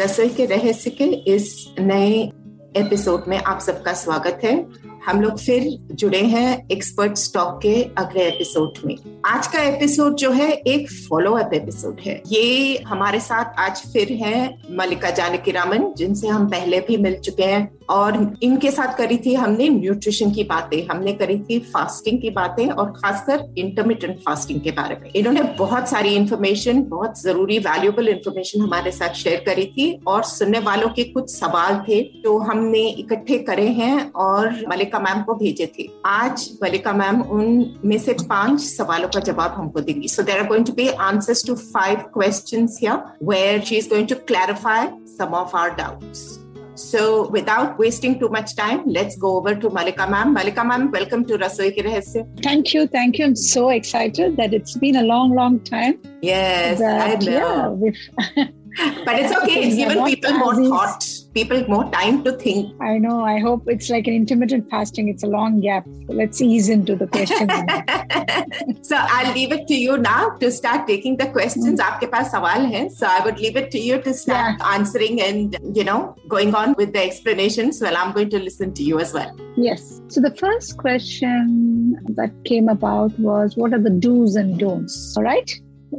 रसोई के रहस्य के इस नए एपिसोड में आप सबका स्वागत है। हम लोग फिर जुड़े हैं एक्सपर्ट स्टॉक के अगले एपिसोड में। आज का एपिसोड जो है, एक फॉलो अप एपिसोड है। ये हमारे साथ आज फिर है मल्लिका जानकी रामन जिनसे हम पहले भी मिल चुके हैं। और इनके साथ करी थी हमने न्यूट्रिशन की बातें, हमने करी थी फास्टिंग की बातें और खासकर इंटरमीडियंट फास्टिंग के बारे में। इन्होंने बहुत सारी इन्फॉर्मेशन बहुत ज़रूरी वैल्यूएबल इन्फॉर्मेशन हमारे साथ शेयर करी थी और सुनने वालों के कुछ सवाल थे तो हमने इकट्ठे करे हैं और मलिका मैम को भेजे थे। आज मलिका मैम उन में से पाँच सवालों का जवाब हमको देंगी। So there are going to be answers to five questions here where she is going to clarify some of our doubts So, without wasting too much time, let's go over to Malika ma'am. Malika ma'am, welcome to Rasoi Ki Rahasya. Thank you, thank you. I'm so excited that it's been a long, long time. Yes, that, I know. Yeah, But it's okay. It's given people more thought, people more time to think. I know. I hope it's like an intermittent fasting. It's a long gap. Let's ease into the question. so I'll leave it to you now to start taking the questions. Mm-hmm. So I would leave it to you to start yeah. answering and, you know, going on with the explanations Well, I'm going to listen to you as well. Yes. So the first question that came about was what are the do's and don'ts? All right.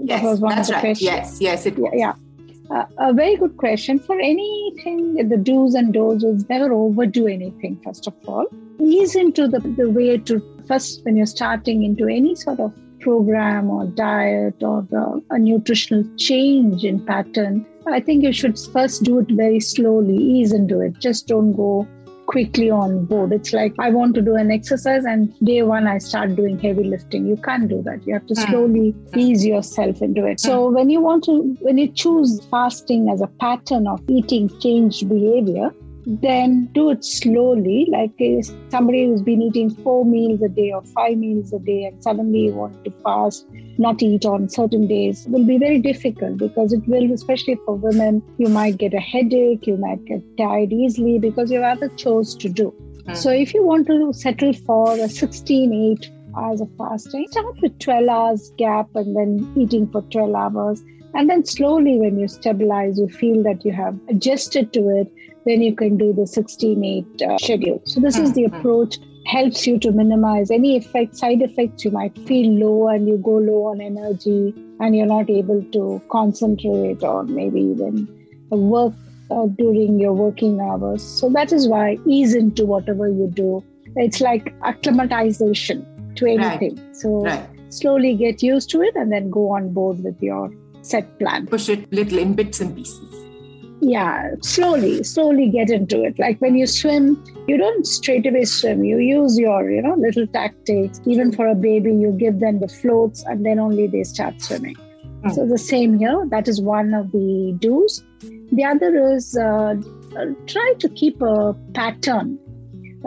Yes, that was one of the right. questions. Yes, yes, it was. yeah. yeah. Uh, a very good question. For anything, the do's and don'ts is never overdo anything, first of all. Ease into the, the way to first, when you're starting into any sort of program or diet or the, a nutritional change in pattern, I think you should first do it very slowly, ease into it. Just don't go quickly on board. It's like I want to do an exercise and day one I start doing heavy lifting. You can't do that. You have to Mm. slowly ease yourself into it. So when you want to when you choose fasting as a pattern of eating changed behavior, then do it slowly. Like uh, somebody who's been eating four meals a day or five meals a day and suddenly you want to fast, not eat on certain days will be very difficult because it will, especially for women, you might get a headache, you might get tired easily because you have other chores to do. Hmm. So if you want to settle for a 16, 8 hours of fasting, start with 12 hours gap and then eating for 12 hours. And then slowly, when you stabilize, you feel that you have adjusted to it, then you can do the 16 8 uh, schedule. So, this is the Mhm. approach, helps you to minimize any effect, side effects. You might feel low and you go low on energy and you're not able to concentrate or maybe even work uh, during your working hours. So, that is why ease into whatever you do. It's like acclimatization to Right. anything. So, Right. slowly get used to it and then go on board with your set plan. Push it little in bits and pieces. Yeah, slowly, slowly get into it. Like when you swim, you don't straight away swim. You use your, you know, little tactics. Even for a baby, you give them the floats and then only they start swimming. Mm. So the same here. That is one of the do's. The other is uh, uh, try to keep a pattern.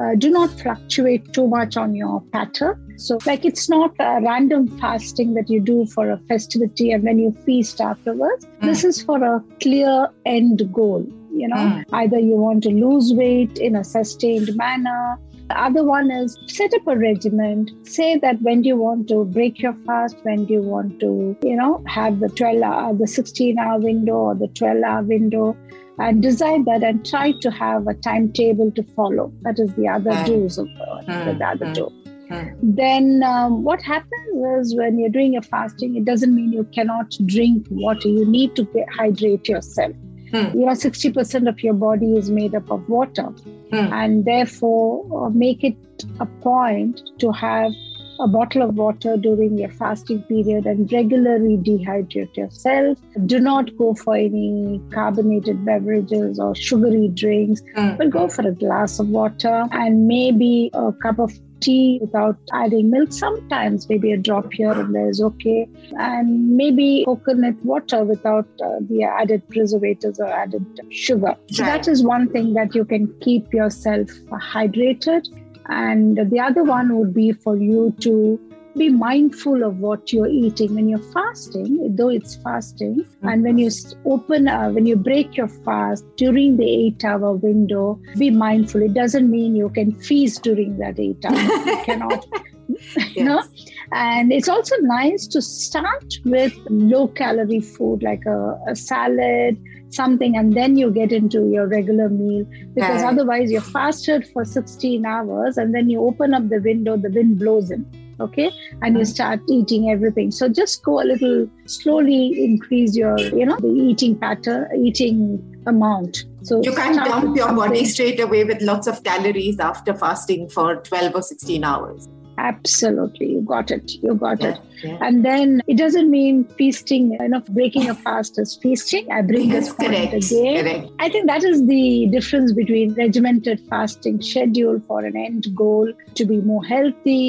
Uh, do not fluctuate too much on your pattern. So, like, it's not a random fasting that you do for a festivity and then you feast afterwards. This is for a clear end goal. You know, Mm. either you want to lose weight in a sustained manner. The other one is set up a regiment. Say that when do you want to break your fast, when do you want to, you know, have the 12 hour, the 16 hour window or the 12 hour window and decide that and try to have a timetable to follow. That is the other Mm. do's of uh, Mm, the other mm. do. Mm. Then um, what happens is when you're doing a fasting, it doesn't mean you cannot drink water. You need to hydrate yourself. Hmm. You know, 60% of your body is made up of water, Hmm. and therefore uh, make it a point to have a bottle of water during your fasting period and regularly dehydrate yourself. Do not go for any carbonated beverages or sugary drinks, Mm. but go for a glass of water and maybe a cup of tea without adding milk. Sometimes maybe a drop here and there is okay. And maybe coconut water without uh, the added preservatives or added sugar. So that is one thing that you can keep yourself hydrated. And the other one would be for you to be mindful of what you're eating when you're fasting, though it's fasting. And when you open, uh, when you break your fast during the eight hour window, be mindful. It doesn't mean you can feast during that eight hours. You cannot you know and it's also nice to start with low calorie food like a, a salad something and then you get into your regular meal because otherwise you're fasted for 16 hours and then you open up the window the wind blows in okay and you start eating everything so just go a little slowly increase your you know the eating pattern eating amount so You can't dump your body straight away with lots of calories after fasting for 12 or 16 hours. absolutely you got it you got it Yeah. And then it doesn't mean feasting, you know, breaking a fast is feasting. I bring Yes, this point correct. again. Correct. I think that is the difference between regimented fasting schedule for an end goal to be more healthy,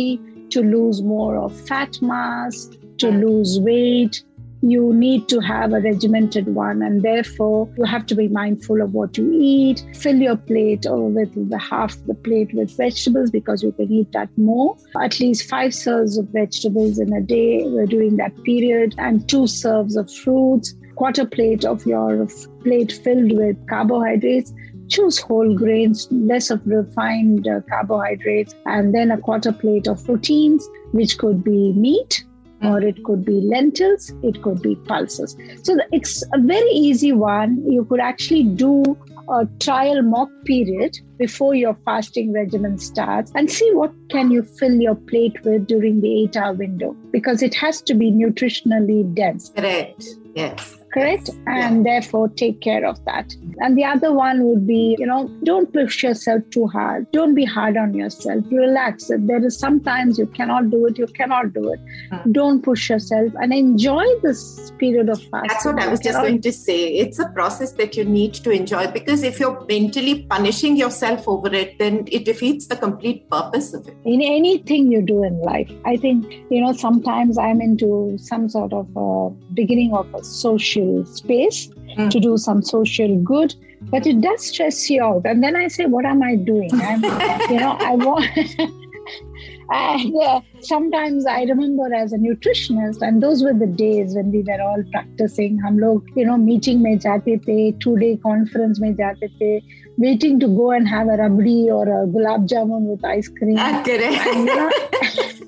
to lose more of fat mass, to lose weight. You need to have a regimented one, and therefore you have to be mindful of what you eat. Fill your plate or with the half the plate with vegetables because you can eat that more. At least five serves of vegetables in a day uh, during that period, and two serves of fruits. Quarter plate of your plate filled with carbohydrates choose whole grains, less of refined uh, carbohydrates, and then a quarter plate of proteins, which could be meat or it could be lentils, it could be pulses. So it's a very easy one. You could actually do a trial mock period before your fasting regimen starts and see what can you fill your plate with during the 8 hour window because it has to be nutritionally dense Correct. Yes. Correct and therefore take care of that. And the other one would be you know don't push yourself too hard. Don't be hard on yourself. Relax. There is sometimes you cannot do it you cannot do it. Hmm. don't push yourself and enjoy this period of fasting. That's what I was just going to say. It's a process that you need to enjoy because if you're mentally punishing yourself over it, then it defeats the complete purpose of it. in anything you do in life i think you know sometimes i'm into some sort of a beginning of a social space Mm. to do some social good but it does stress you out and then i say what am i doing i'm you know i want and uh, sometimes i remember as a nutritionist and those were the days when we were all practicing hum log you know meeting mein jate the two day conference mein jate the waiting to go and have a rabdi or a gulab jamun with ice cream and, you correct.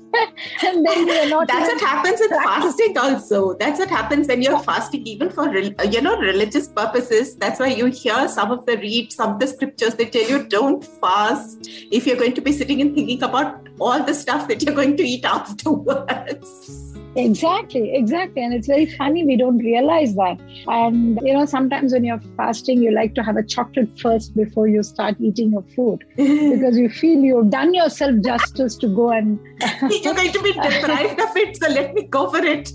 and then we are not That's what happens in fasting also. That's what happens when you're fasting, even for uh, you know religious purposes. That's why you hear some of the read some of the scriptures. They tell you don't fast if you're going to be sitting and thinking about all the stuff that you're going to eat afterwards. Exactly, exactly. And it's very funny, we don't realize that. And, you know, sometimes when you're fasting, you like to have a chocolate first before you start eating your food because you feel you've done yourself justice to go and. you're going to be deprived of it, so let me go for it.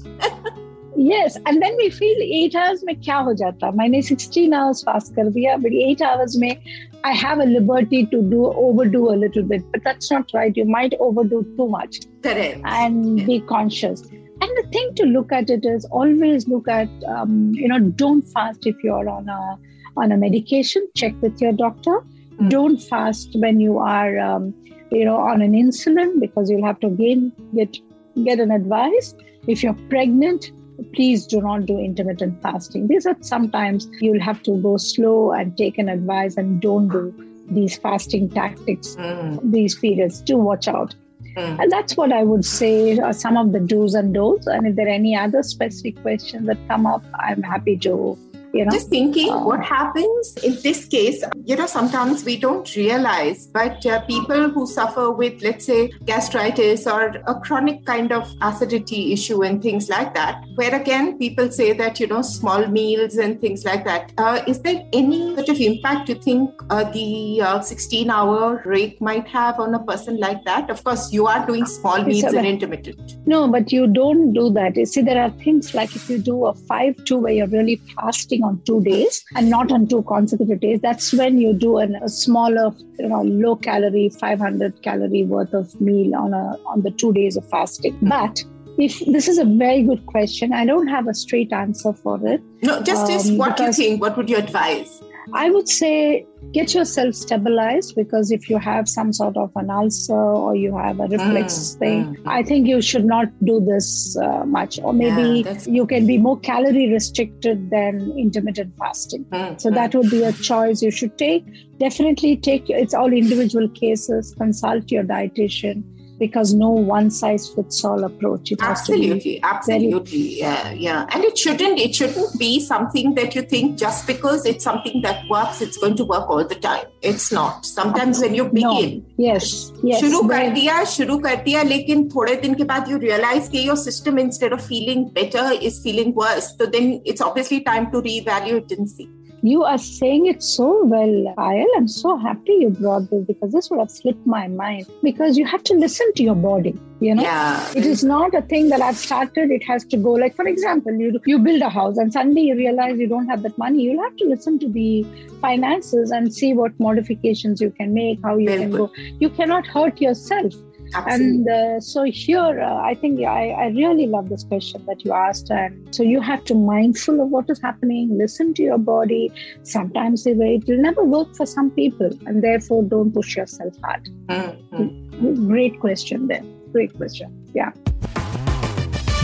yes. And then we feel eight hours में क्या हो जाता मैंने 16 hours fast कर दिया but eight hours में I have a liberty to do overdo a little bit but that's not right you might overdo too much Correct. and be conscious. And the thing to look at it is always look at um, you know don't fast if you're on a on a medication. Check with your doctor. Mm. Don't fast when you are um, you know on an insulin because you'll have to again get get an advice. If you're pregnant, please do not do intermittent fasting. These are sometimes you'll have to go slow and take an advice and don't do these fasting tactics Mm, these periods. Do watch out. Mm. And that's what I would say are some of the do's and don'ts. And if there are any other specific questions that come up, I'm happy to, you know. Just thinking Uh, what happens in this case, you know, sometimes we don't realize, but uh, people who suffer with, let's say, gastritis or a chronic kind of acidity issue and things like that, where again, people say that, you know, small meals and things like that. Uh, is there any sort of impact you think uh, the 16 hour rate might have on a person like that? Of course, you are doing small meals sir. and intermittent. No, but you don't do that. You see, there are things like if you do a 5 2 where you're really fasting on two days and not on two consecutive days, that's when you do an, a smaller, you know, low calorie, 500 calorie worth of meal on a on the two days of fasting. But if this is a very good question, I don't have a straight answer for it. No, just, just Um, what you think. What would you advise? I would say get yourself stabilized because if you have some sort of an ulcer or you have a reflux Mm, thing, mm. I think you should not do this uh, much. Or maybe Yeah, you can be more calorie restricted than intermittent fasting. Mm, So mm. that would be a choice you should take. Definitely take it's all individual cases. Consult your dietitian because no one size fits all approach. It has to be absolutely absolutely yeah yeah and it shouldn't it shouldn't be something that you think just because it's something that works it's going to work all the time it's not sometimes when you No. begin yes, yes. शुरू कर there- दिया शुरू कर दिया लेकिन थोड़े दिन के बाद you realize कि your system instead of feeling better is feeling worse so then it's obviously time to reevaluate and see You are saying it so well, Payal. I'm so happy you brought this because this would have slipped my mind. Because you have to listen to your body, you know? yeah It is not a thing that I've started, it has to go. Like, for example, you, you build a house and suddenly you realize you don't have that money. You'll have to listen to the finances and see what modifications you can make, how you Very can good. go. You cannot hurt yourself. Absolutely And uh, so here, uh, I think I, I really love this question that you asked. And so you have to mindful of what is happening, listen to your body. Sometimes it will never work for some people, and therefore don't push yourself hard. Mm, mm. Great question there. Great question. Yeah.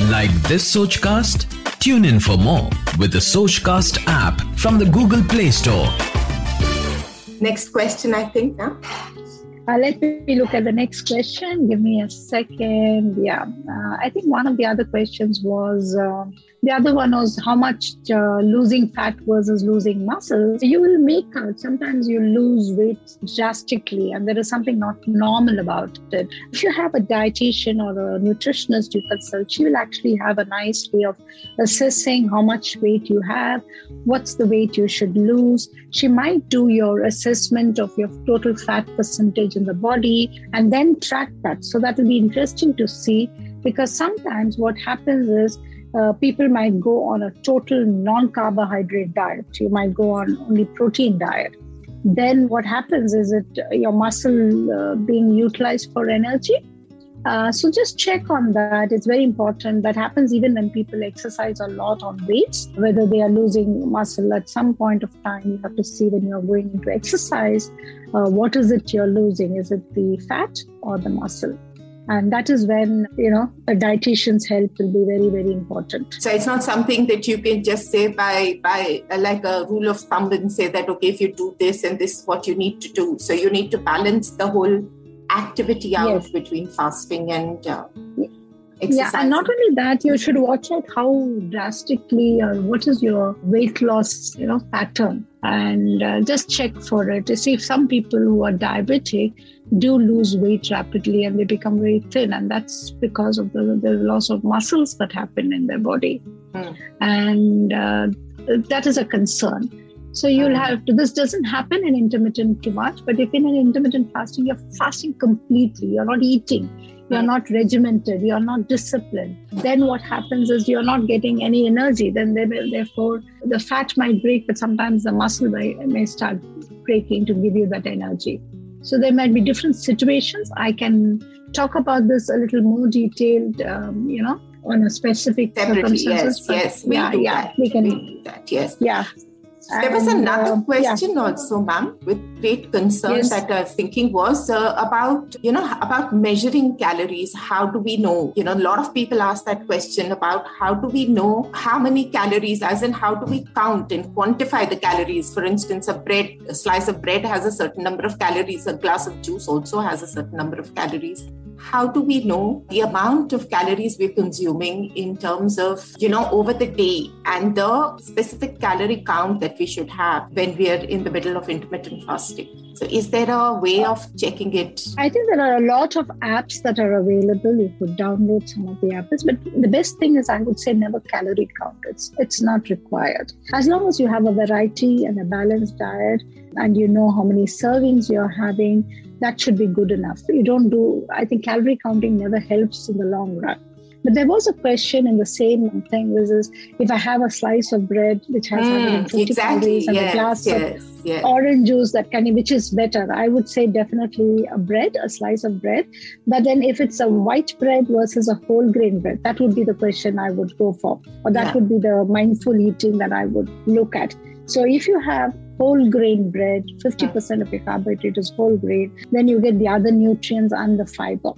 Like this Sochcast? Tune in for more with the Sochcast app from the Google Play Store. next question i think now Uh, let me look at the next question. Give me a second. Yeah, uh, I think one of the other questions was uh, the other one was how much uh, losing fat versus losing muscle. You will make out sometimes you lose weight drastically, and there is something not normal about it. If you have a dietitian or a nutritionist you consult, she will actually have a nice way of assessing how much weight you have, what's the weight you should lose. She might do your assessment of your total fat percentage in the body and then track that. So that will be interesting to see because sometimes what happens is uh, people might go on a total non carbohydrate diet. You might go on only protein diet. Then what happens is it uh, your muscle uh, being utilized for energy. Uh, so just check on that. It's very important. That happens even when people exercise a lot on weights, whether they are losing muscle at some point of time. You have to see when you're going into exercise, uh, what is it you're losing? Is it the fat or the muscle? And that is when, you know, a dietitian's help will be very, very important. So it's not something that you can just say by by uh, like a rule of thumb and say that okay, if you do this and this is what you need to do. So you need to balance the whole activity out Yes. between fasting and uh, Yeah, and not only that, you should watch out how drastically or what is your weight loss, you know, pattern, and uh, just check for it to see if some people who are diabetic do lose weight rapidly and they become very thin, and that's because of the, the loss of muscles that happen in their body, Hmm. and uh, that is a concern. So you'll Hmm. have to. This doesn't happen in intermittent too much, but if in an intermittent fasting, you're fasting completely, you're not eating, you're Mm. not regimented, you're not disciplined, then what happens is you're not getting any energy. Then they will, therefore the fat might break, but sometimes the muscle may, may start breaking to give you that energy. So there might be different situations. I can talk about this a little more detailed, um, you know, on a specific separately. circumstances. Yes, yes, we'll yeah, yeah, that. we can. We'll do that. Yes. Yeah. There was another uh, yeah. question also, ma'am, with great concern Yes. that I was thinking was uh, about, you know, about measuring calories. How do we know? You know, a lot of people ask that question about how do we know how many calories, as in how do we count and quantify the calories? For instance, a bread, a slice of bread has a certain number of calories. A glass of juice also has a certain number of calories how do we know the amount of calories we're consuming in terms of you know over the day and the specific calorie count that we should have when we are in the middle of intermittent fasting so is there a way of checking it I think there are a lot of apps that are available. You could download some of the apps, but the best thing is I would say never calorie count. It's it's not required. As long as you have a variety and a balanced diet and you know how many servings you're having, that should be good enough. You don't do I think calorie counting never helps in the long run. But there was a question in the same thing, which is if I have a slice of bread which has Mm, 150 exactly. calories and Yes, a glass of yes, yes. orange juice that kind of which is better i would say definitely a bread a slice of bread but then if it's a white bread versus a whole grain bread that would be the question i would go for or that Yeah. would be the mindful eating that i would look at so if you have whole grain bread 50% of your carbohydrate is whole grain then you get the other nutrients and the fiber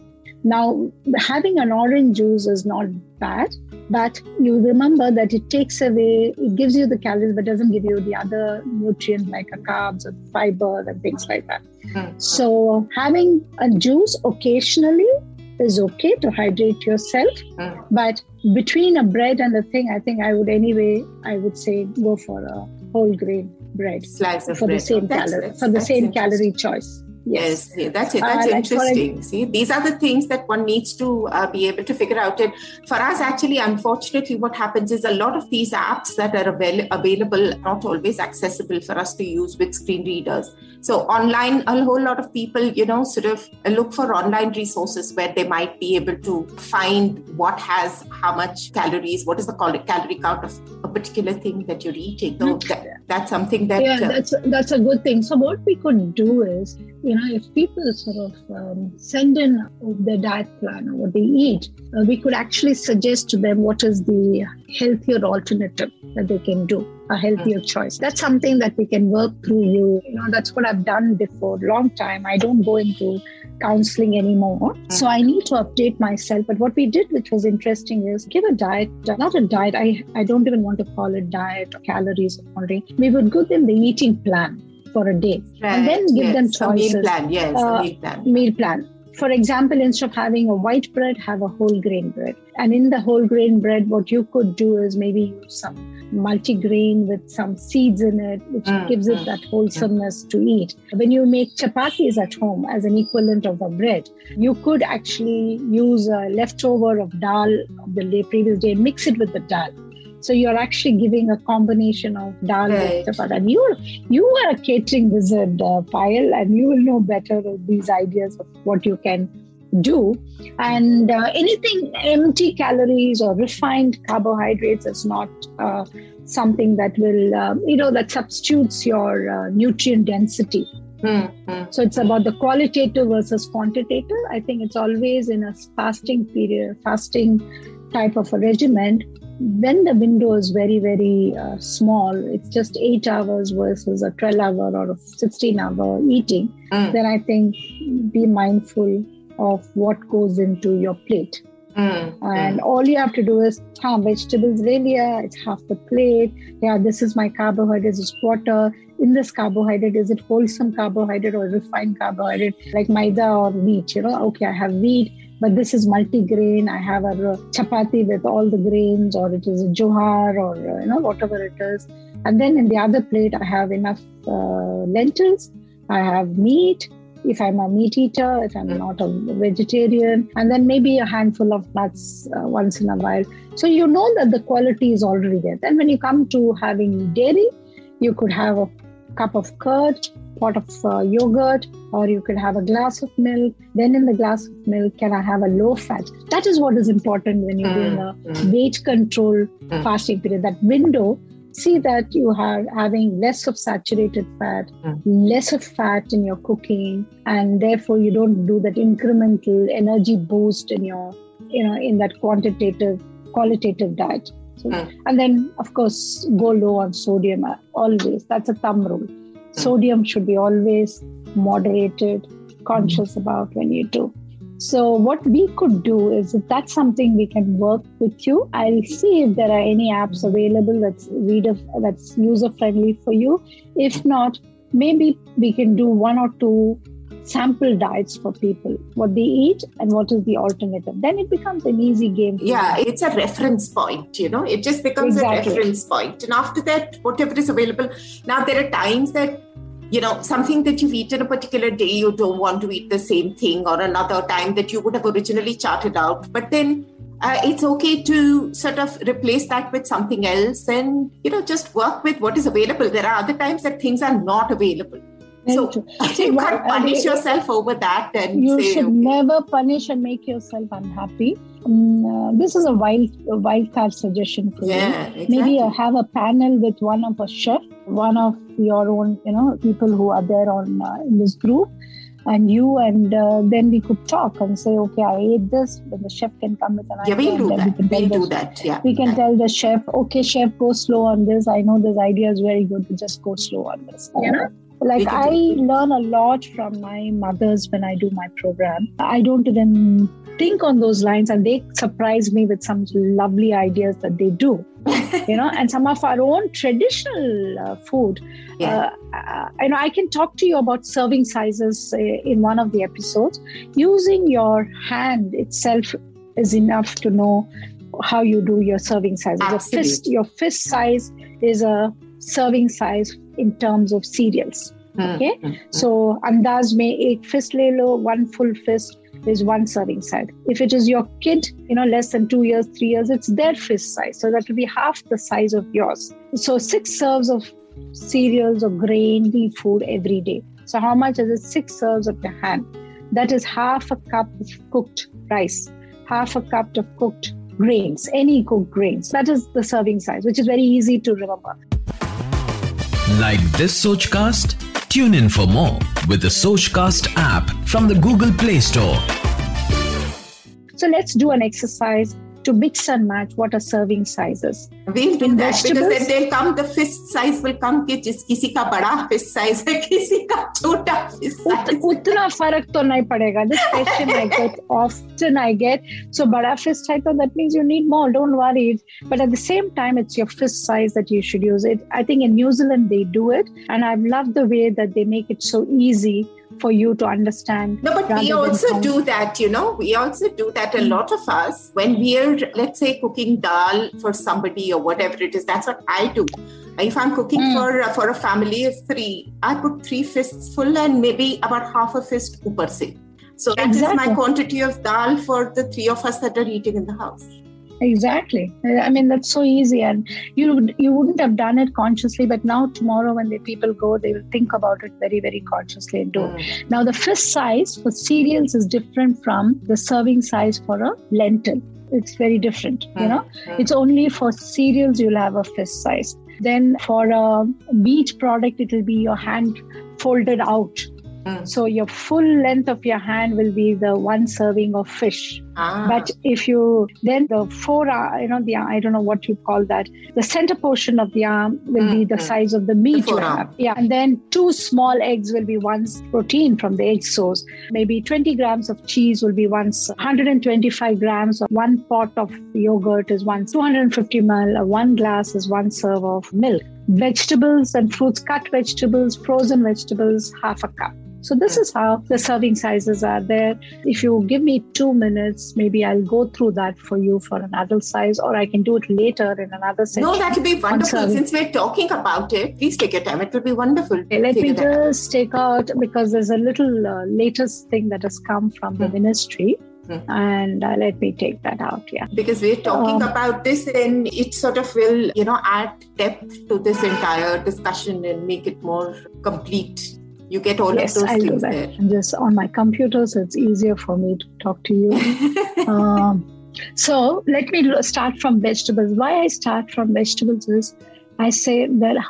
now having an orange juice is not bad but you remember that it takes away it gives you the calories but doesn't give you the other nutrients like a carbs and fiber and things like that Mm. so having a juice occasionally is okay to hydrate yourself Mm. but between a bread and a thing i think i would anyway i would say go for a whole grain bread Slice of for the same That's- calorie that's- for the same calorie choice Yes, yeah, that's it. Uh, That's like for interesting. See, these are the things that one needs to uh, be able to figure out. And for us, actually, unfortunately, what happens is a lot of these apps that are avail- available not always accessible for us to use with screen readers. So online, a whole lot of people, you know, sort of look for online resources where they might be able to find what has how much calories, what is the cal- calorie count of a particular thing that you're eating. So that, that's something that yeah uh, that's that's a good thing. So what we could do is you know if people sort of um, send in their diet plan or what they eat uh, we could actually suggest to them what is the healthier alternative that they can do a healthier choice. That's something that we can work through you. You know that's what i've done before long time. I don't go into counseling anymore. So i need to update myself. But what we did which was interesting is give a diet not a diet. I i don't even want to call it diet or calories or something we would give them the eating plan for a day. And then right, give them yes, a meal plan. Yes, Uh, a meal plan. meal plan. For example, instead of having a white bread, have a whole grain bread. And in the whole grain bread, what you could do is maybe use some multigrain with some seeds in it, which Mm, gives it mm, that wholesomeness to eat. When you make chapatis at home as an equivalent of a bread, you could actually use a leftover of dal of the day, previous day and mix it with the dal. So you're actually giving a combination of dal Right. with. And you're you are a catering wizard, uh, Payal, and you will know better these ideas of what you can do. And uh, anything empty calories or refined carbohydrates is not uh, something that will, um, you know, that substitutes your uh, nutrient density. Mm, mm. So it's about the qualitative versus quantitative. I think it's always in a fasting period, fasting type of a regimen. When the window is very, very uh, small, it's just eight hours versus a 12 hour or a 16 hour eating, Mm. then I think be mindful of what goes into your plate. Mm, And all you have to do is, huh, vegetables really, uh, it's half the plate. Yeah, this is my carbohydrate, this is quarter. In this carbohydrate, is it wholesome carbohydrate or refined carbohydrate like maida or wheat? You know, okay, I have wheat, but this is multigrain. I have a chapati with all the grains, or it is a jowar, or uh, you know, whatever it is. And then in the other plate, I have enough uh, lentils. I have meat. If I'm a meat eater, if I'm Mm. not a vegetarian, and then maybe a handful of nuts uh, once in a while. So you know that the quality is already there. Then when you come to having dairy, you could have a cup of curd, pot of uh, yogurt, or you could have a glass of milk. Then in the glass of milk, can I have a low fat? That is what is important when you're doing a mm, weight control Mm. fasting period. That window, see that you are having less of saturated fat, Mm. less of fat in your cooking, and therefore you don't do that incremental energy boost in your, you know, in that quantitative, qualitative diet. So, Mm. And then, of course, go low on sodium uh, always. That's a thumb rule. Hmm. Sodium should be always moderated, conscious hmm. about when you do. So, what we could do is if that's something we can work with you, I'll see if there are any apps hmm. available that's reader that's user friendly for you. If not, maybe we can do one or two sample diets for people, what they eat and what is the alternative. Then it becomes an easy game. yeah it's a reference point you know it just becomes Exactly. a reference point and after that whatever is available now there are times that you know something that you've eaten a particular day you don't want to eat the same thing or another time that you would have originally charted out but then uh, it's okay to sort of replace that with something else and you know just work with what is available there are other times that things are not available So so you can't punish yourself over that and you say, should okay. never punish and make yourself unhappy. Mm, uh, this is a wild, a wild card suggestion for you. exactly. Maybe uh, have a panel with one of a chef, one of your own, you know, people who are there on uh, in this group, and you, and uh, then we could talk and say, okay, I ate this. Then the chef can come with an yeah, idea. we'll do that. we can We'll tell do the- that. Yeah. We can yeah. tell the chef, okay, chef, go slow on this. I know this idea is very good, but just go slow on this. You know, like I learn a lot from my mothers when I do my program. I don't even think on those lines, and they surprise me with some lovely ideas that they do. you know, and some of our own traditional uh, food. Yeah. Uh, uh, you know, I can talk to you about serving sizes uh, in one of the episodes. Using your hand itself is enough to know how you do your serving sizes. A fist, Absolutely. your fist size is a serving size in terms of cereals. Mm, Okay. mm, mm. So andaz mein ek fist le lo, one full fist is one serving size. If it is your kid, you know, less than two years, three years, it's their fist size. So that will be half the size of yours. So six serves of cereals or grainy food every day. So how much is it? Six serves of your hand. That is half a cup of cooked rice, half a cup of cooked grains, any cooked grains. That is the serving size, which is very easy to remember. Like this Sochcast? Tune in for more with the Sochcast app from the Google Play Store. So let's do an exercise to mix and match what are serving sizes. We'll do In that because vegetables? then they'll come. The fist size will come. कि जिस किसी का बड़ा fist size है, किसी का छोटा fist उत, size. उतना फर्क तो नहीं पड़ेगा this question I get often I get so बड़ा fist है तो that means you need more don't worry but at the same time it's your fist size that you should use it I think in New Zealand they do it and I've loved the way that they make it so easy for you to understand No, but we also do that, you know. We also do that. A lot of us, when we're, let's say, cooking dal for somebody or whatever it is, that's what I do. If I'm cooking Mm. for for a family of three, I put three fists full and maybe about half a fist upar se. So that is my quantity of dal for the three of us that are eating in the house. Exactly. I mean, that's so easy, and you you wouldn't have done it consciously, but now tomorrow when the people go, they will think about it very very consciously and do. Mm. Now, the fist size for cereals is different from the serving size for a lentil. It's very different. You Mm, know, mm. it's only for cereals you'll have a fist size. Then for a meat product, it will be your hand folded out. Mm. So your full length of your hand will be the one serving of fish. Ah. But if you then the four, you know, the I don't know what you call that. The center portion of the arm will be the Mhm. size of the meat you have. Yeah, and then two small eggs will be one's protein from the egg source. Maybe 20 grams of cheese will be once 125 grams of one pot of yogurt is once 250 ml. One glass is one serve of milk. Vegetables and fruits, cut vegetables, frozen vegetables, half a cup. So this is how the serving sizes are there. If you give me two minutes, maybe I'll go through that for you for an adult size, or I can do it later in another session. no, that would be wonderful. Since we're talking about it, please take your time. It will be wonderful. Okay, let me just take out because there's a little uh, latest thing that has come from the Hmm. ministry, Hmm. and uh, let me take that out. Yeah. because we're talking Um, about this and it sort of will you know add depth to this entire discussion and make it more complete you get all yes, of those do things that. there I'm just on my computer, so it's easier for me to talk to you. um, so let me start from vegetables. Why I start from vegetables is I say the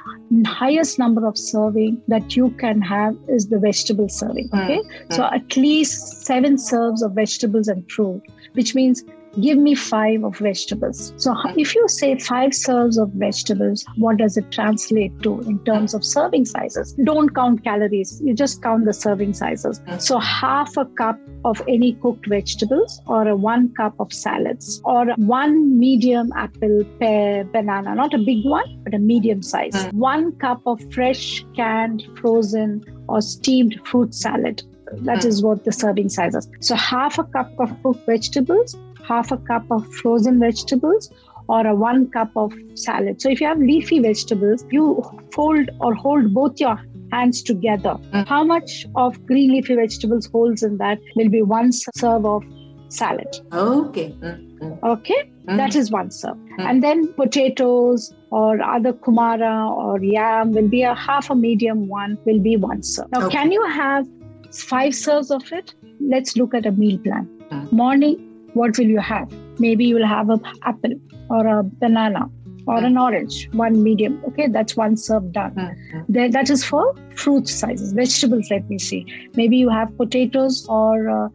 highest number of serving that you can have is the vegetable serving. Okay, so at least seven serves of vegetables and fruit, which means give me five of vegetables. So if you say five serves of vegetables, what does it translate to in terms of serving sizes? Don't count calories. You just count the serving sizes. Mm. So half a cup of any cooked vegetables or a one cup of salads or one medium apple, pear, banana, not a big one, but a medium size. Mm. One cup of fresh, canned, frozen or steamed fruit salad. That Mm. what the serving size is. So half a cup of cooked vegetables, half a cup of frozen vegetables, or a one cup of salad. So if you have leafy vegetables, you fold or hold both your hands together. Mm. How much of green leafy vegetables holds in that will be one serve of salad. okay Mm. mm. Okay, Mm. that is one serve. Mm. And then potatoes or other kumara or yam will be a half a medium one, will be one serve. Now, Okay. can you have five serves of it? Let's look at a meal plan. Mm. Morning, what will you have? Maybe you will have an apple or a banana or an orange, one medium. Okay, that's one serve done. Mm, mm. There, that is for fruit sizes, vegetables. Let me see. Maybe you have potatoes or uh,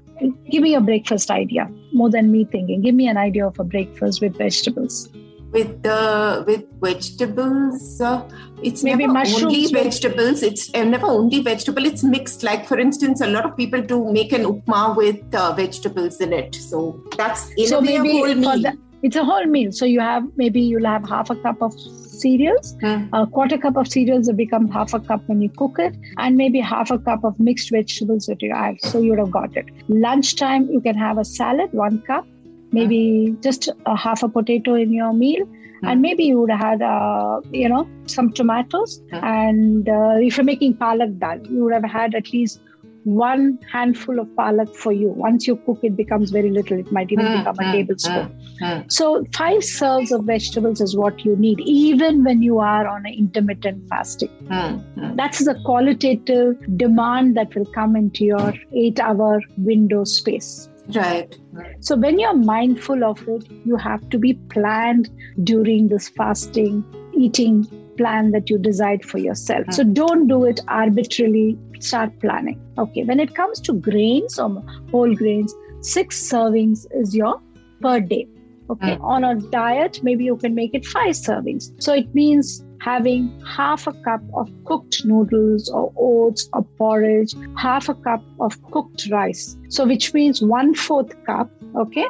give me a breakfast idea. More than me thinking, give me an idea of a breakfast with vegetables. With the with vegetables uh, it's Maybe never mushrooms only vegetables it's uh, never only vegetable it's mixed like for instance a lot of people do make an upma with uh, vegetables in it so that's in so a way a maybe whole meal the, it's a whole meal. So you have maybe you'll have half a cup of cereals, Hmm. a quarter cup of cereals will become half a cup when you cook it, and maybe half a cup of mixed vegetables that you add. So you would have got it. Lunchtime you can have a salad, one cup, maybe just a half a potato in your meal. Hmm. And maybe you would have had, uh, you know, some tomatoes. Hmm. And uh, if you're making palak dal, you would have had at least one handful of palak for you. Once you cook, it becomes very little. It might even Hmm, become a hmm, tablespoon. hmm. So, five serves of vegetables is what you need, even when you are on an intermittent fasting. Hmm, hmm. That's the qualitative demand that will come into your eight hour window space. Right So, when you're mindful of it, you have to be planned during this fasting eating plan that you decide for yourself. So, hmm. don't do it arbitrarily, start planning. Okay, when it comes to grains or whole grains, six servings is your per day. Okay, hmm. on a diet, maybe you can make it five servings. So, it means having half a cup of cooked noodles or oats or porridge, half a cup of cooked rice. So, which means one fourth cup, okay,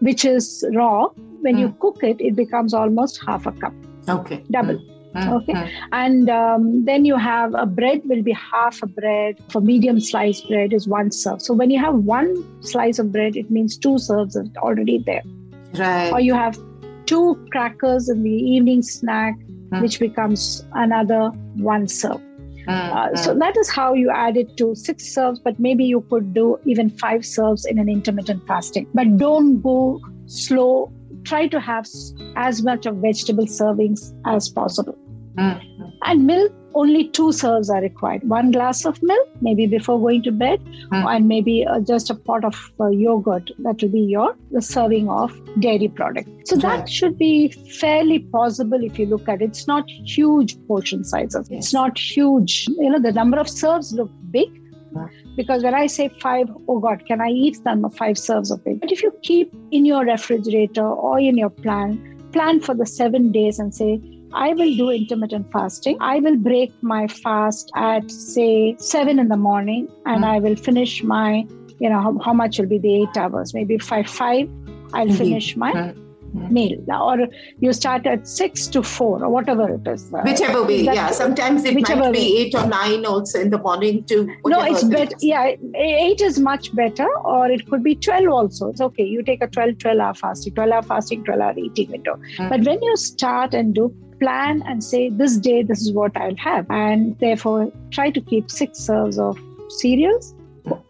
which is raw. When you cook it, it becomes almost half a cup, okay double. Hmm, Okay. hmm. And um, then you have a bread will be half a bread. For medium sliced bread is one serve. So when you have one slice of bread, it means two serves are already there. Right or you have two crackers in the evening snack, Hmm. which becomes another one serve. Hmm, Uh, hmm. so that is how you add it to six serves, but maybe you could do even five serves in an intermittent fasting. But don't go slow. Try to have as much of vegetable servings as possible. Hmm. And milk, only two serves are required. One glass of milk, maybe before going to bed, Hmm. and maybe uh, just a pot of uh, yogurt. That will be your the serving of dairy product. So that Right. should be fairly possible if you look at it. It's not huge portion sizes. Yes. It's not huge. You know, the number of serves look big. Because when I say five, oh God, can I eat them five serves of it? But if you keep in your refrigerator or in your plan, plan for the seven days and say, I will do intermittent fasting. I will break my fast at say seven in the morning, and Mm. I will finish my, you know, how, how much will be the eight hours? Maybe five five. I'll Indeed. finish my meal, or you start at six to four, or whatever it is. Uh, whichever way yeah sometimes it might be way. eight or nine also in the morning to No, it's better. Yeah, eight is much better, or it could be 12 also. It's okay. You take a 12, 12 hour fasting, 12 hour fasting, 12 hour eating window. Mm. But when you start and do plan and say, this day, this is what I'll have, and therefore try to keep six serves of cereals.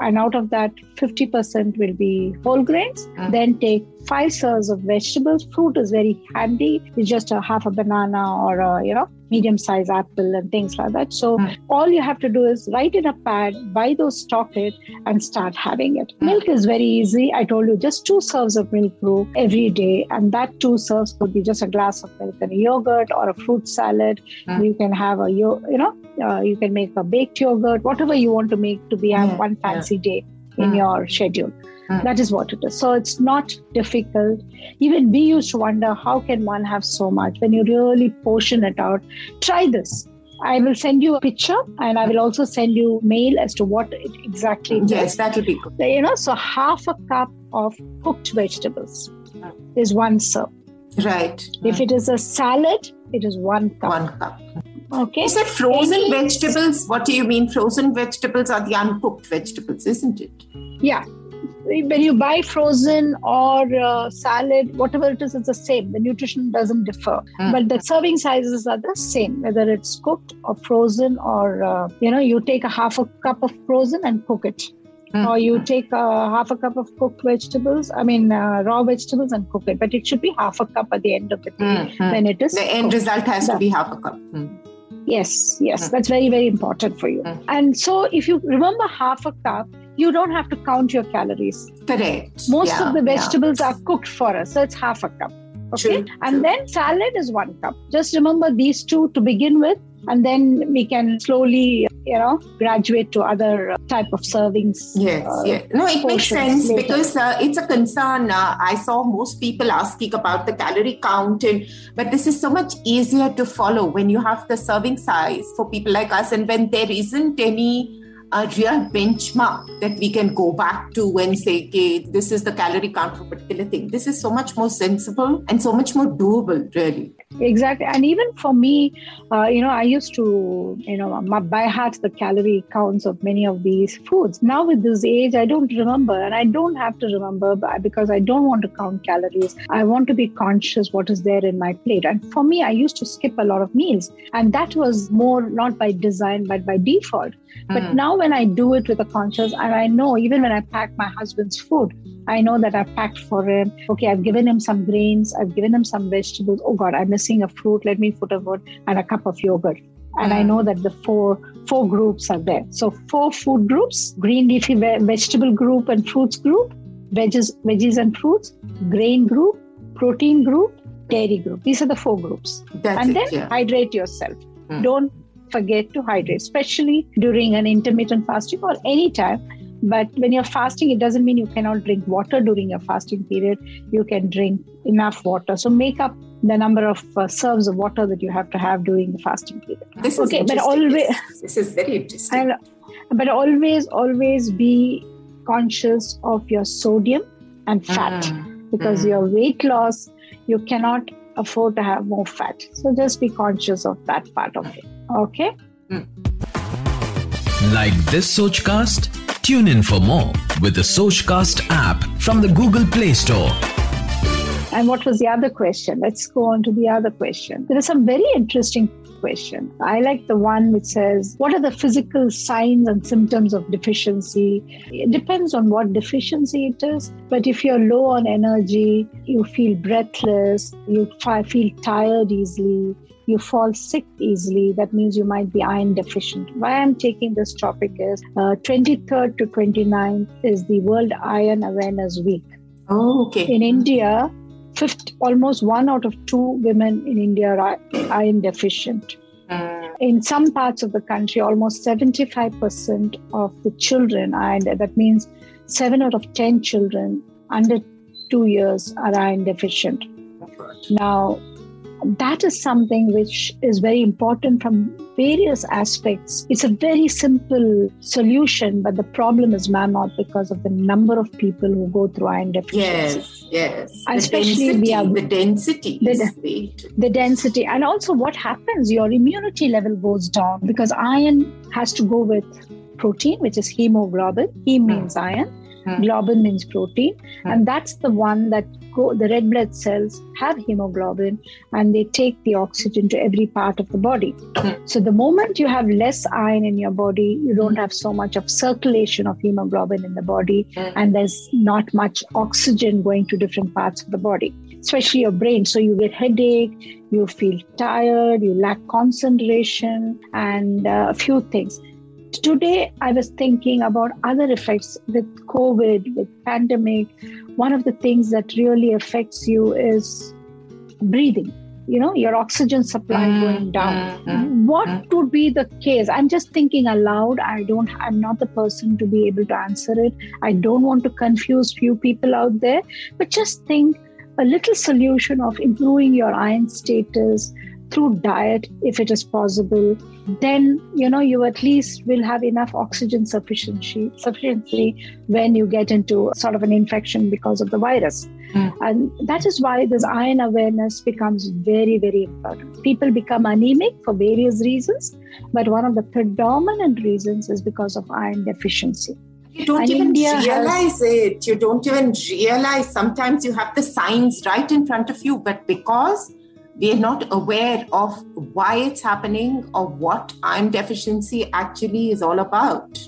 And out of that, 50% will be whole grains. Mm. Then take five serves of vegetables. Fruit is very handy. It's just a half a banana or a, you know, medium sized apple and things like that. So Mm. all you have to do is write in a pad, buy those, stock it, and start having it. Mm. Milk is very easy. I told you just two serves of milk brew every day, and that two serves could be just a glass of milk and a yogurt or a fruit salad. You can have a yo- you know uh, you can make a baked yogurt, whatever you want to make to be have Yeah, one fancy day in Mm. your schedule. Mm. That is what it is. So it's not difficult. Even we used to wonder how can one have so much when you really portion it out. Try this. I will send you a picture and I will also send you mail as to what it exactly it yes is. that would be good You know, so half a cup of cooked vegetables is one serve. right If it is a salad, it is one cup. one cup Okay. you said frozen Any- vegetables what do you mean frozen vegetables are the uncooked vegetables isn't it Yeah. When you buy frozen or uh, salad, whatever it is, it's the same. The nutrition doesn't differ, Mm. but the serving sizes are the same, whether it's cooked or frozen, or uh, you know, you take a half a cup of frozen and cook it. Mm, or you take uh, half a cup of cooked vegetables. I mean, uh, raw vegetables and cook it, but it should be half a cup at the end of the day mm. when it is. The end cooked. result has to be half a cup. Mm. Yes, yes, that's very, very important for you. And so, if you remember half a cup, you don't have to count your calories. Correct. Most Yeah, of the yeah. vegetables are cooked for us, so it's half a cup. Okay, True, and true. then salad is one cup. Just remember these two to begin with, and then we can slowly, you know, graduate to other uh, type of servings. Yes, uh, yes. No, it makes sense later. because uh, it's a concern. Uh, I saw most people asking about the calorie count, and but this is so much easier to follow when you have the serving size for people like us, and when there isn't any uh, real benchmark that we can go back to and say, okay, this is the calorie count for a particular thing. This is so much more sensible and so much more doable, really. Exactly. And even for me, uh, you know, I used to, you know, by heart the calorie counts of many of these foods. Now with this age, I don't remember and I don't have to remember because I don't want to count calories. I want to be conscious what is there in my plate. And for me, I used to skip a lot of meals. And that was more not by design, but by default. But Mm. now when I do it with a conscious, and I know even when I pack my husband's food, I know that I've packed for him. Okay, I've given him some grains, I've given him some vegetables. Oh God, I'm missing a fruit. Let me put a fruit and a cup of yogurt. And I Mm. know that the four four groups are there. So four food groups: green leafy ve- vegetable group and fruits group, veggies, veggies and fruits, grain group, protein group, dairy group. These are the four groups That's and it. then yeah. hydrate yourself. Mm. Don't forget to hydrate, especially during an intermittent fasting or any time. But when you're fasting, it doesn't mean you cannot drink water during your fasting period. You can drink enough water. So make up the number of uh, serves of water that you have to have during the fasting period. This is okay, but always- This, this is very interesting. And, but always, always be conscious of your sodium and fat Mm, because mm. your weight loss, you cannot afford to have more fat. So just be conscious of that part of it. Okay. Hmm. Like this Sochcast? Tune in for more with the Sochcast app from the Google Play Store. And what was the other question? Let's go on to the other question. There are some very interesting question. I like the one which says, What are the physical signs and symptoms of deficiency? It depends on what deficiency it is. But if you're low on energy, you feel breathless, you fi- feel tired easily, you fall sick easily, that means you might be iron deficient. Why I'm taking this topic is uh, 23rd to 29th is the World Iron Awareness Week. Oh, okay. In India, 50, almost one out of two women in India are iron deficient. Mm, In some parts of the country, almost 75% of the children, and that means seven out of 10 children under two years are iron deficient. Now, that is something which is very important from various aspects. It's a very simple solution, but the problem is mammoth because of the number of people who go through iron deficiency. Yes, yes. And the especially density, we are- the density The is de- way too- the density and also what happens your immunity level goes down because iron has to go with protein which is hemoglobin he means iron Hmm. Globin means protein Hmm. and that's the one that go the red blood cells have hemoglobin and they take the oxygen to every part of the body Hmm. so the moment you have less iron in your body you don't have so much of circulation of hemoglobin in the body Hmm. and there's not much oxygen going to different parts of the body especially your brain so you get headache you feel tired you lack concentration and uh, a few things today i was thinking about other effects with covid with pandemic. One of the things that really affects you is breathing. You know your oxygen supply Mm, going down. mm, mm, what mm. would be the case? I'm just thinking aloud. I don't i'm not the person to be able to answer it. I don't want to confuse few people out there. But just think a little solution of improving your iron status through diet if it is possible then you know you at least will have enough oxygen sufficiency sufficiency when you get into sort of an infection because of the virus Mm. and that is why this iron awareness becomes very very important people become anemic for various reasons but one of the predominant reasons is because of iron deficiency You don't And even India has- realize it. You don't even realize. Sometimes you have the signs right in front of you, but because we are not aware of why it's happening or what iron deficiency actually is all about.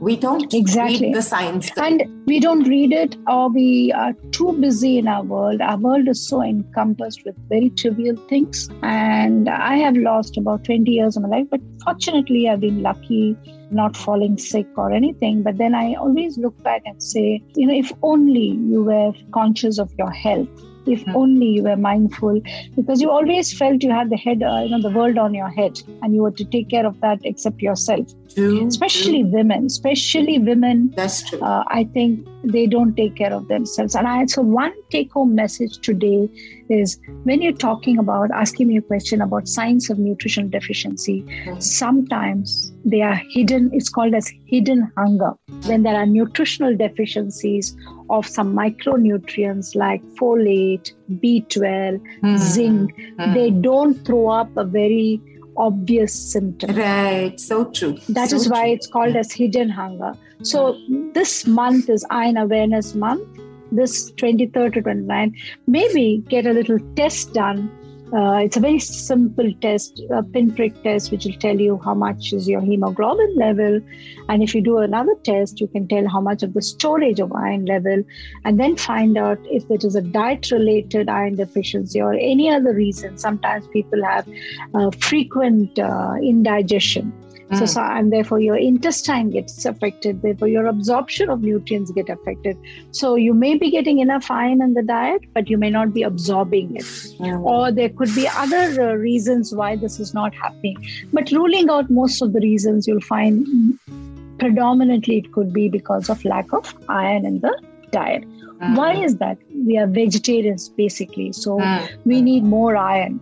We don't Exactly. read the science. and we don't read it or we are too busy in our world our world is so encompassed with very trivial things and i have lost about 20 years of my life but fortunately i've been lucky not falling sick or anything but then i always look back and say you know if only you were conscious of your health if Hmm. only you were mindful because you always felt you had the head uh, you know the world on your head and you were to take care of that except yourself True, especially true. women especially women That's true. uh, I think they don't take care of themselves. And I, so one take home message today is when you're talking about asking me a question about signs of nutritional deficiency, Mhm. sometimes they are hidden. It's called as hidden hunger. When there are nutritional deficiencies of some micronutrients like folate, B12, Hmm, zinc, hmm. they don't throw up a very obvious symptom. Right, so true. That so is why true. it's called as hidden hunger. So this month is Iron Awareness Month. This 23rd to 29th, maybe get a little test done. Uh, it's a very simple test, a pinprick test, which will tell you how much is your hemoglobin level. And if you do another test, you can tell how much of the storage of iron level, and then find out if it is a diet related iron deficiency or any other reason. Sometimes people have uh, frequent uh, indigestion. So, Mm. so, and therefore your intestine gets affected. Therefore, your absorption of nutrients get affected. So, you may be getting enough iron in the diet, but you may not be absorbing it. Hmm. Or there could be other uh, reasons why this is not happening. But ruling out most of the reasons, you'll find mm, predominantly it could be because of lack of iron in the diet. Hmm. Why is that? We are vegetarians basically. So, Hmm. we need more iron.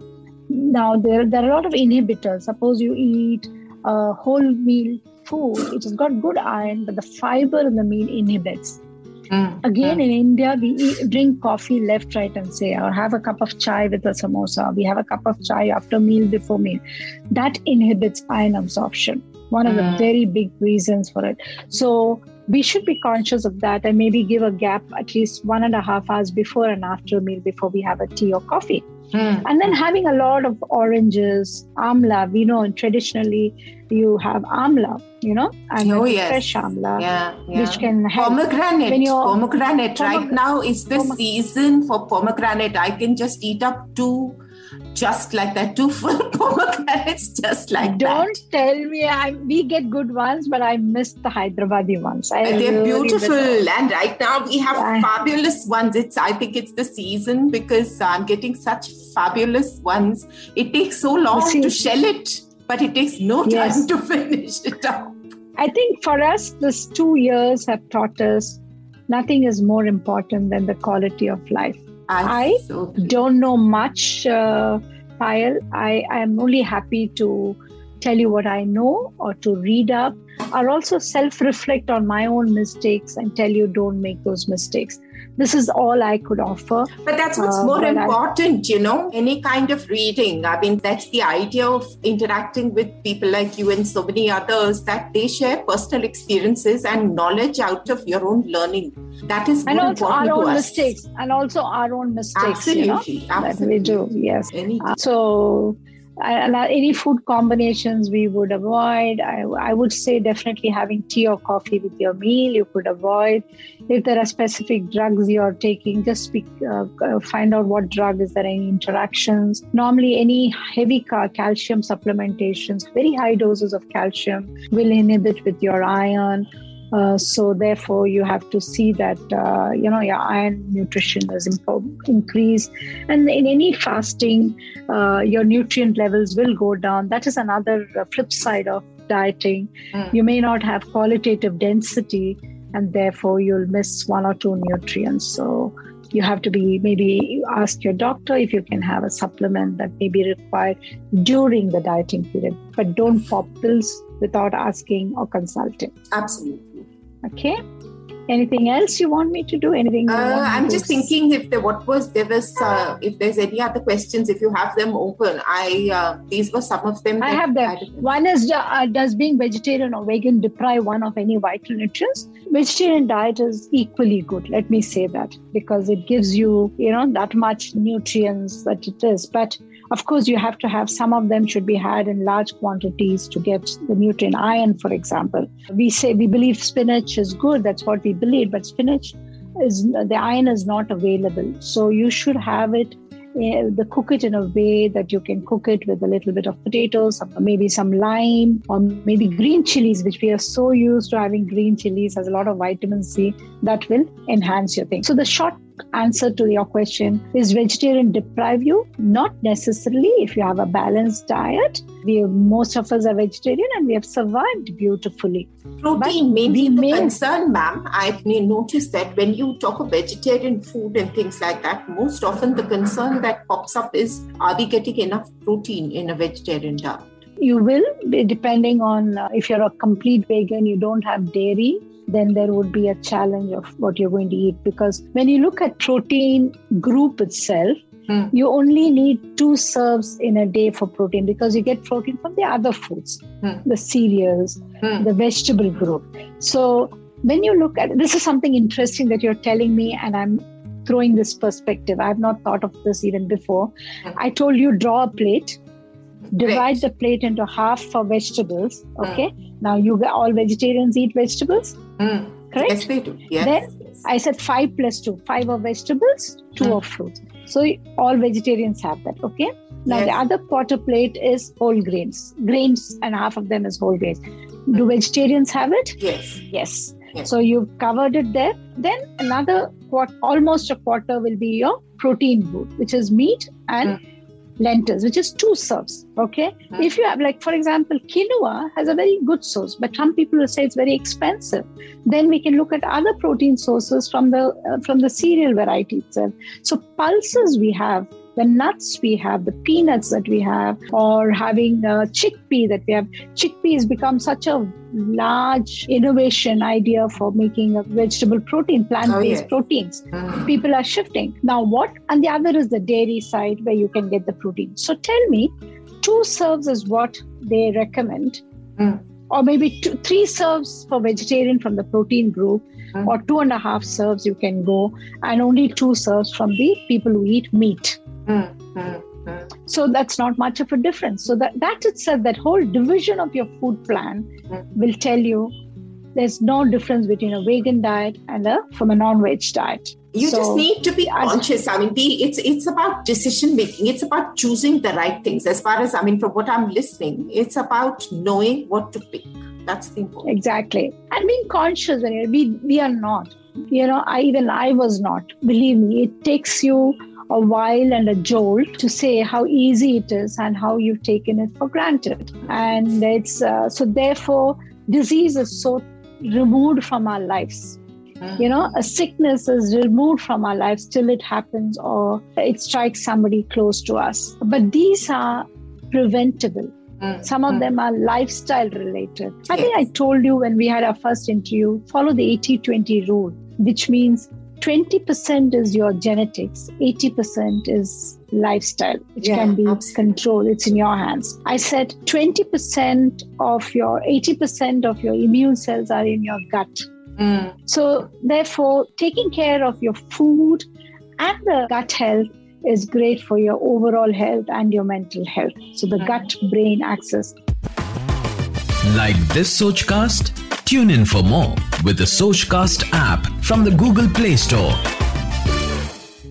Now, there, there are a lot of inhibitors. Suppose you eat a whole meal food, it has got good iron, but the fiber in the meal inhibits. Hmm. Again, in India, we eat, drink coffee left, right, and say, or have a cup of chai with a samosa. We have a cup of chai after meal, before meal. That inhibits iron absorption. One of the Mm. very big reasons for it. So we should be conscious of that and maybe give a gap at least one and a half hours before and after a meal before we have a tea or coffee. Hmm. And then having a lot of oranges, amla. We know traditionally you have amla, you know, and Oh, yes. fresh amla, Yeah, yeah. which can help. Pomegranate. When you're- pomegranate. right now is the Pome- season for pomegranate. I can just eat up two, just like that, two full pomegranates, just like that. Don't tell me I, we get good ones, but I miss the Hyderabadi ones. I they're really beautiful, and right now we have Yeah. fabulous ones. It's I think it's the season because I'm getting such fabulous ones. It takes so long to shell it, but it takes no time Yes. to finish it up. I think for us, this two years have taught us nothing is more important than the quality of life. I so don't know much, uh, Payal. I am only happy to tell you what I know or to read up, or also self reflect on my own mistakes and tell you don't make those mistakes. This is all I could offer. But that's what's Uh, more but I- important, you know, any kind of reading. I mean, that's the idea of interacting with people like you and so many others that they share personal experiences and knowledge out of your own learning. That is And more also important our to own us. mistakes, and also our own mistakes, you know, Absolutely, that we do. Yes. Uh, so and any food combinations we would avoid I, I would say definitely having tea or coffee with your meal you could avoid. If there are specific drugs you're taking just uh, uh, find out what drug is there any interactions. Normally any heavy calcium supplementations very high doses of calcium will inhibit with your iron uh, so therefore you have to see that uh, you know your iron nutrition is increased and in any fasting uh, your nutrient levels will go down. That is another uh, flip side of dieting. Mm. you may not have qualitative density and therefore you'll miss one or two nutrients. So you have to be maybe ask your doctor if you can have a supplement that may be required during the dieting period. But don't pop pills without asking or consulting. Absolutely. Okay. Anything else you want me to do? Anything? Uh, I'm just thinking if there what was there was uh, if there's any other questions if you have them open. I uh, these were some of them. I have them. One is uh, does being vegetarian or vegan deprive one of any vital nutrients? Vegetarian diet is equally good. Let me say that because it gives you, you know, that much nutrients that it is. But Of course, you have to have some of them should be had in large quantities to get the nutrient iron, for example. We say we believe spinach is good, that's what we believe, but spinach is the iron is not available. So you should have it uh, the cook it in a way that you can cook it with a little bit of potatoes, maybe some lime, or maybe green chilies, which we are so used to having green chilies has a lot of vitamin C that will enhance your thing. So the short answer to your question is vegetarian deprive you? Not necessarily if you have a balanced diet. We most of us are vegetarian and we have survived beautifully. Protein may be the concern, ma'am. I've noticed that when you talk of vegetarian food and things like that, most often the concern that pops up is are we getting enough protein in a vegetarian diet? You will, depending on uh, if you're a complete vegan, you don't have dairy, then there would be a challenge of what you're going to eat. Because when you look at protein group itself, mm. you only need two serves in a day for protein because you get protein from the other foods, mm. the cereals, mm. the vegetable group. So when you look at this is something interesting that you're telling me, and I'm throwing this perspective. I've not thought of this even before. Hmm. I told you draw a plate divide the plate into half for vegetables okay mm. Now you all vegetarians eat vegetables mm. correct yes they do yes. then i said 5 plus 2 5 of vegetables 2 mm. of fruits so all vegetarians have that okay now yes. the other quarter plate is whole grains grains and half of them is whole grains do mm. vegetarians have it yes yes Yes. So you've covered it there. Then another quarter, almost a quarter will be your protein food, which is meat and mm lentils, which is two serves. Okay. Mm-hmm. If you have, like, for example, quinoa has a very good source, but some people will say it's very expensive. Then we can look at other protein sources from the uh, from the cereal variety itself. So pulses we have the nuts we have, the peanuts that we have, or having a chickpea that we have. Chickpea has become such a large innovation idea for making a vegetable protein, plant based oh, yes. proteins. Mm. People are shifting. Now, what? And the other is the dairy side where you can get the protein. So tell me, two serves is what they recommend. Mm. Or maybe two, three serves for vegetarian from the protein group, mm. or two and a half serves you can go, and only two serves from the people who eat meat. Mm, so that's not much of a difference. So that that itself, that whole division of your food plan mm. will tell you there's no difference between a vegan diet and a from a non-veg diet. You so, just need to be conscious. I mean, be, it's it's about decision making. It's about choosing the right things. As far as I mean, from what I'm listening, it's about knowing what to pick. That's the important. Exactly, and being conscious. And We we are not. You know, I even I was not. Believe me, it takes you a while and a jolt to say how easy it is and how you've taken it for granted. And it's uh, so, therefore, disease is so removed from our lives. Mm. You know, a sickness is removed from our lives till it happens or it strikes somebody close to us. But these are preventable. Mm. Some of mm. them are lifestyle related. I yes. think I told you when we had our first interview follow the 80 20 rule, which means 20% is your genetics, 80% is lifestyle, which yeah, can be absolutely. controlled. It's in your hands. I said 20% of your, 80% of your immune cells are in your gut. Mm. So, therefore, taking care of your food and the gut health is great for your overall health and your mental health. So, the mm. gut brain axis. Like this Sochcast? Tune in for more with the Sochcast app from the Google Play Store.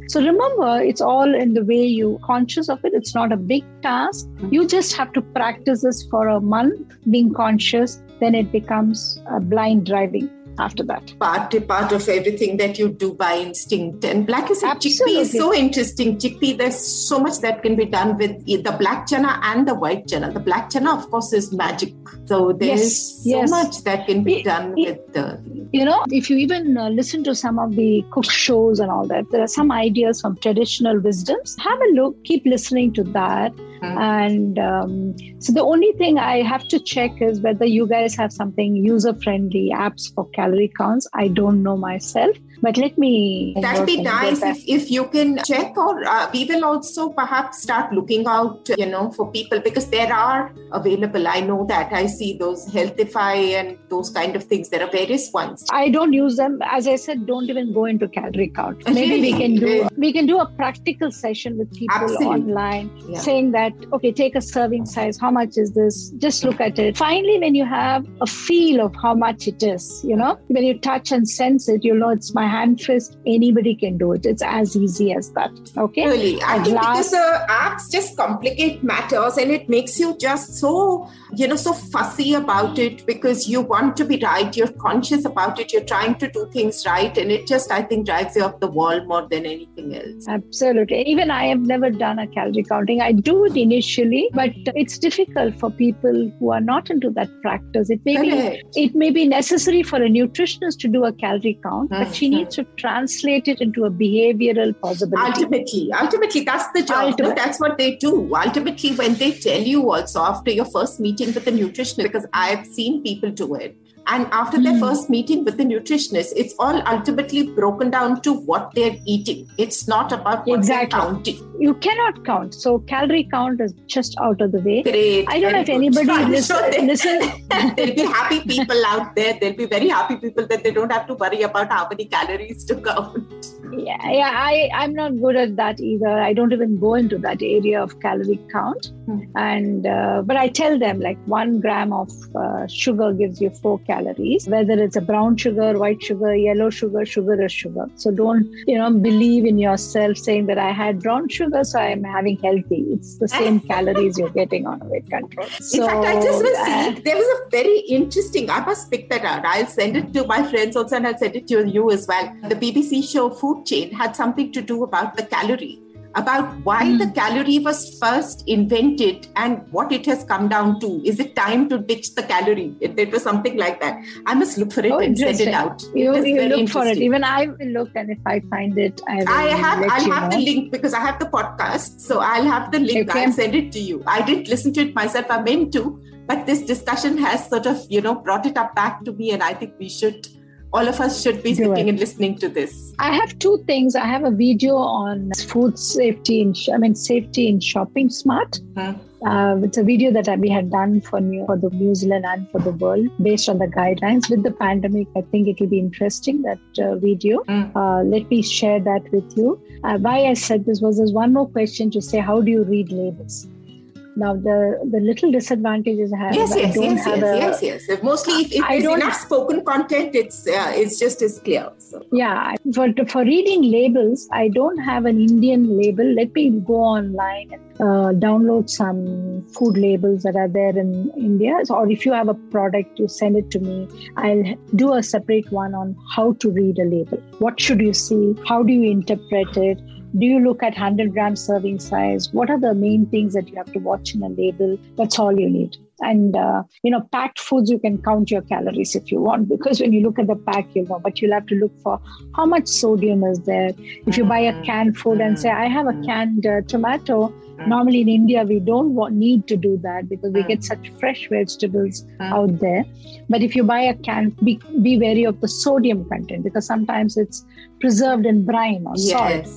So remember, it's all in the way you conscious of it. It's not a big task. You just have to practice this for a month, being conscious. Then it becomes a blind driving after that. Part part of everything that you do by instinct. And like I said, chickpea is so interesting. Chickpea, there's so much that can be done with the black chana and the white chana. The black chana, of course, is magic. So there's yes, so yes. much that can be done it, with the. You know, if you even uh, listen to some of the cook shows and all that, there are some ideas from traditional wisdoms. Have a look, keep listening to that. And um, so the only thing I have to check is whether you guys have something user friendly apps for calorie counts. I don't know myself, but let me. That'd be nice if, if you can check, or uh, we will also perhaps start looking out, you know, for people because there are available. I know that I see those Healthify and those kind of things. There are various ones. I don't use them. As I said, don't even go into calorie count. Maybe we can do Really? we can do a practical session with people Absolutely. online, Yeah. saying that okay, take a serving size. How much is this? Just look at it. Finally, when you have a feel of how much it is, you know, when you touch and sense it, you know it's my hand fist. Anybody can do it. It's as easy as that. Okay. Really, I think glass- because the apps just complicate matters and it makes you just so, you know, so fussy about it because you want to be right. You're conscious about it. You're trying to do things right. And it just, I think, drives you up the wall more than anything else. Absolutely. Even I have never done a calorie counting. I do it initially, but it's difficult for people who are not into that practice. It may be it may be necessary for a nutritionist to do a calorie count, but she. Needs to translate it into a behavioral possibility. Ultimately, ultimately, that's the job. No, that's what they do. Ultimately, when they tell you also after your first meeting with the nutritionist, because I've seen people do it. And after their Mm. first meeting with the nutritionist, it's all ultimately broken down to what they're eating. It's not about what Exactly. they're counting. You cannot count. So calorie count is just out of the way. Great. I don't know if anybody I'm listen, sure listen there'll be happy people out there. There'll be very happy people that they don't have to worry about how many calories to count. yeah, yeah, I, I'm not good at that either. I don't even go into that area of calorie count. Hmm. And uh, but I tell them like one gram of uh, sugar gives you four calories. Whether it's a brown sugar, white sugar, yellow sugar, sugar is sugar. So don't you know believe in yourself saying that I had brown sugar, so I'm having healthy. It's the same calories you're getting on a weight control. So, In fact, I just was uh, seeing there was a very interesting. I must pick that out. I'll send it to my friends also, and I'll send it to you as well. The BBC show Food Chain had something to do about the calorie, about why Hmm. the calorie was first invented and what it has come down to. Is it time to ditch the calorie? It, it was something like that. I must look for it Oh, and send it out. It you, was you look for it. Even I will look, and if I find it, I will I have I'll have know. the link because I have the podcast. So I'll have the link. Okay. I'll send it to you. I didn't listen to it myself. I meant to, but this discussion has sort of, you know, brought it up back to me. And I think we should all of us should be Do sitting it. and listening to this. I have two things. I have a video on food safety in I mean safety in shopping smart. Hmm. Uh, it's a video that we had done for New for the New Zealand and for the world based on the guidelines. With the pandemic, I think it will be interesting that uh, video. Hmm. Uh, let me share that with you. Uh, why I said this was there's one more question to say how do you read labels? Now the the little disadvantages I have. Yes, yes, don't yes, have yes, a, yes, yes. Mostly, if, if I there's don't- enough spoken content, it's uh, it's just as clear. So. Yeah, for for reading labels, I don't have an Indian label. Let me go online and uh, download some food labels that are there in India. So, or if you have a product, you send it to me. I'll do a separate one on how to read a label. What should you see? How do you interpret it? Do you look at 100 gram serving size? What are the main things that you have to watch in a label? That's all you need. And uh, you know, packed foods you can count your calories if you want because when you look at the pack, you'll know. But you'll have to look for how much sodium is there. If you buy a mm-hmm. canned food and say, "I have a mm-hmm. canned uh, tomato," mm-hmm. normally in India we don't want, need to do that because we get mm. such fresh vegetables mm. out there. But if you buy a can, be, be wary of the sodium content because sometimes it's preserved in brine or salt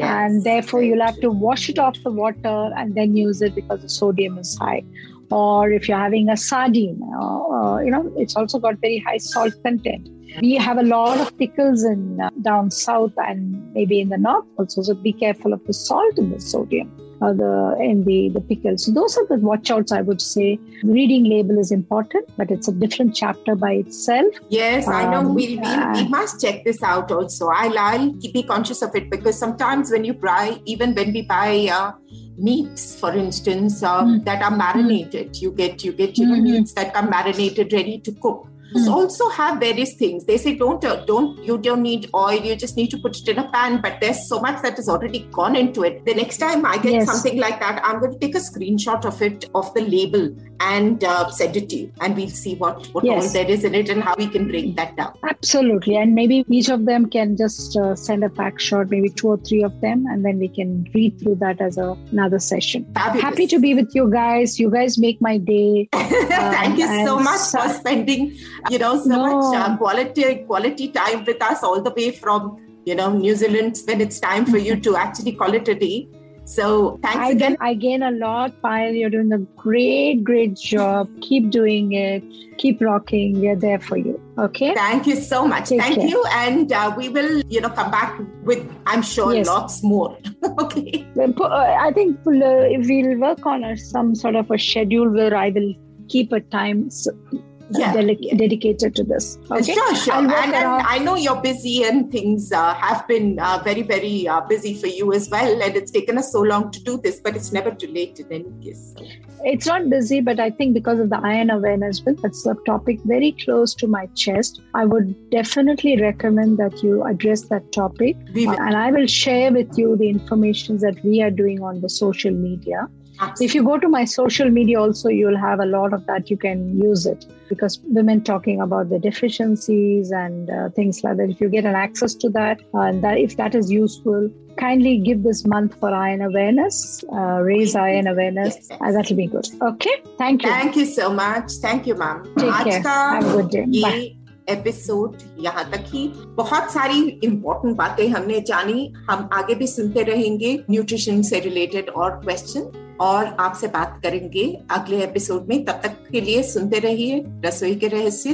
Yes, and therefore you'll have to wash it off the water and then use it because the sodium is high. Or if you're having a sardine uh, uh, you know it's also got very high salt content. We have a lot of pickles in uh, down south and maybe in the north also so be careful of the salt and the sodium uh, the in the the pickles so those are the watch outs i would say reading label is important but it's a different chapter by itself Yes, I know. Um, We'll, we'll, we must check this out also. I'll, I'll keep- be conscious of it because sometimes when you buy, even when we buy uh, meats, for instance, um, Mm. that are marinated, you get you get you know Mhm. meats that come marinated, ready to cook. Also have various things. They say don't uh, don't you don't need oil. You just need to put it in a pan. But there's so much that has already gone into it. The next time I get Yes. something like that, I'm going to take a screenshot of it of the label and uh, send it to you, and we'll see what what all there is in it and how we can break that down. Absolutely. And maybe each of them can just uh, send a pack shot, maybe two or three of them, and then we can read through that as a, another session. Fabulous. Happy to be with you guys. You guys make my day. Thank you so and much for spending, you know, so No. much uh, quality quality time with us all the way from, you know, New Zealand when it's time for you to actually call it a day. So thanks I again. gain, I gain a lot, Payal. You're doing a great, great job. Keep doing it. Keep rocking. We're there for you. Okay. Thank you so much. Take Thank care. you. And uh, we will, you know, come back with, I'm sure, Yes. lots more. okay. Uh, I think we'll, uh, we'll work on a, some sort of a schedule where I will keep a time s- Yeah, dedicated to this. Okay. Sure, sure. And, and around- I know you're busy and things uh, have been uh, very, very uh, busy for you as well. And it's taken us so long to do this, but it's never too late in any case. It's not busy, but I think because of the iron awareness bill, that's a topic very close to my chest. I would definitely recommend that you address that topic. We will. And I will share with you the information that we are doing on the social media. If you go to my social media, also, you'll have a lot of that. You can use it because women talking about the deficiencies and uh, things like that. If you get an access to that, uh, and that if that is useful, kindly give this month for iron awareness, uh, raise iron awareness. Yes, yes. Uh, that'll be good. Okay. Thank you. Thank you so much thank you ma'am Take आज care. का Have a good day. Bye. ये episode यहाँ तक ही बहुत सारी important बातें हमने जानी हम आगे भी सुनते रहेंगे न्यूट्रिशन से रिलेटेड और क्वेश्चन और आपसे बात करेंगे अगले एपिसोड में। तब तक के लिए सुनते रहिए, रसोई के रहस्य।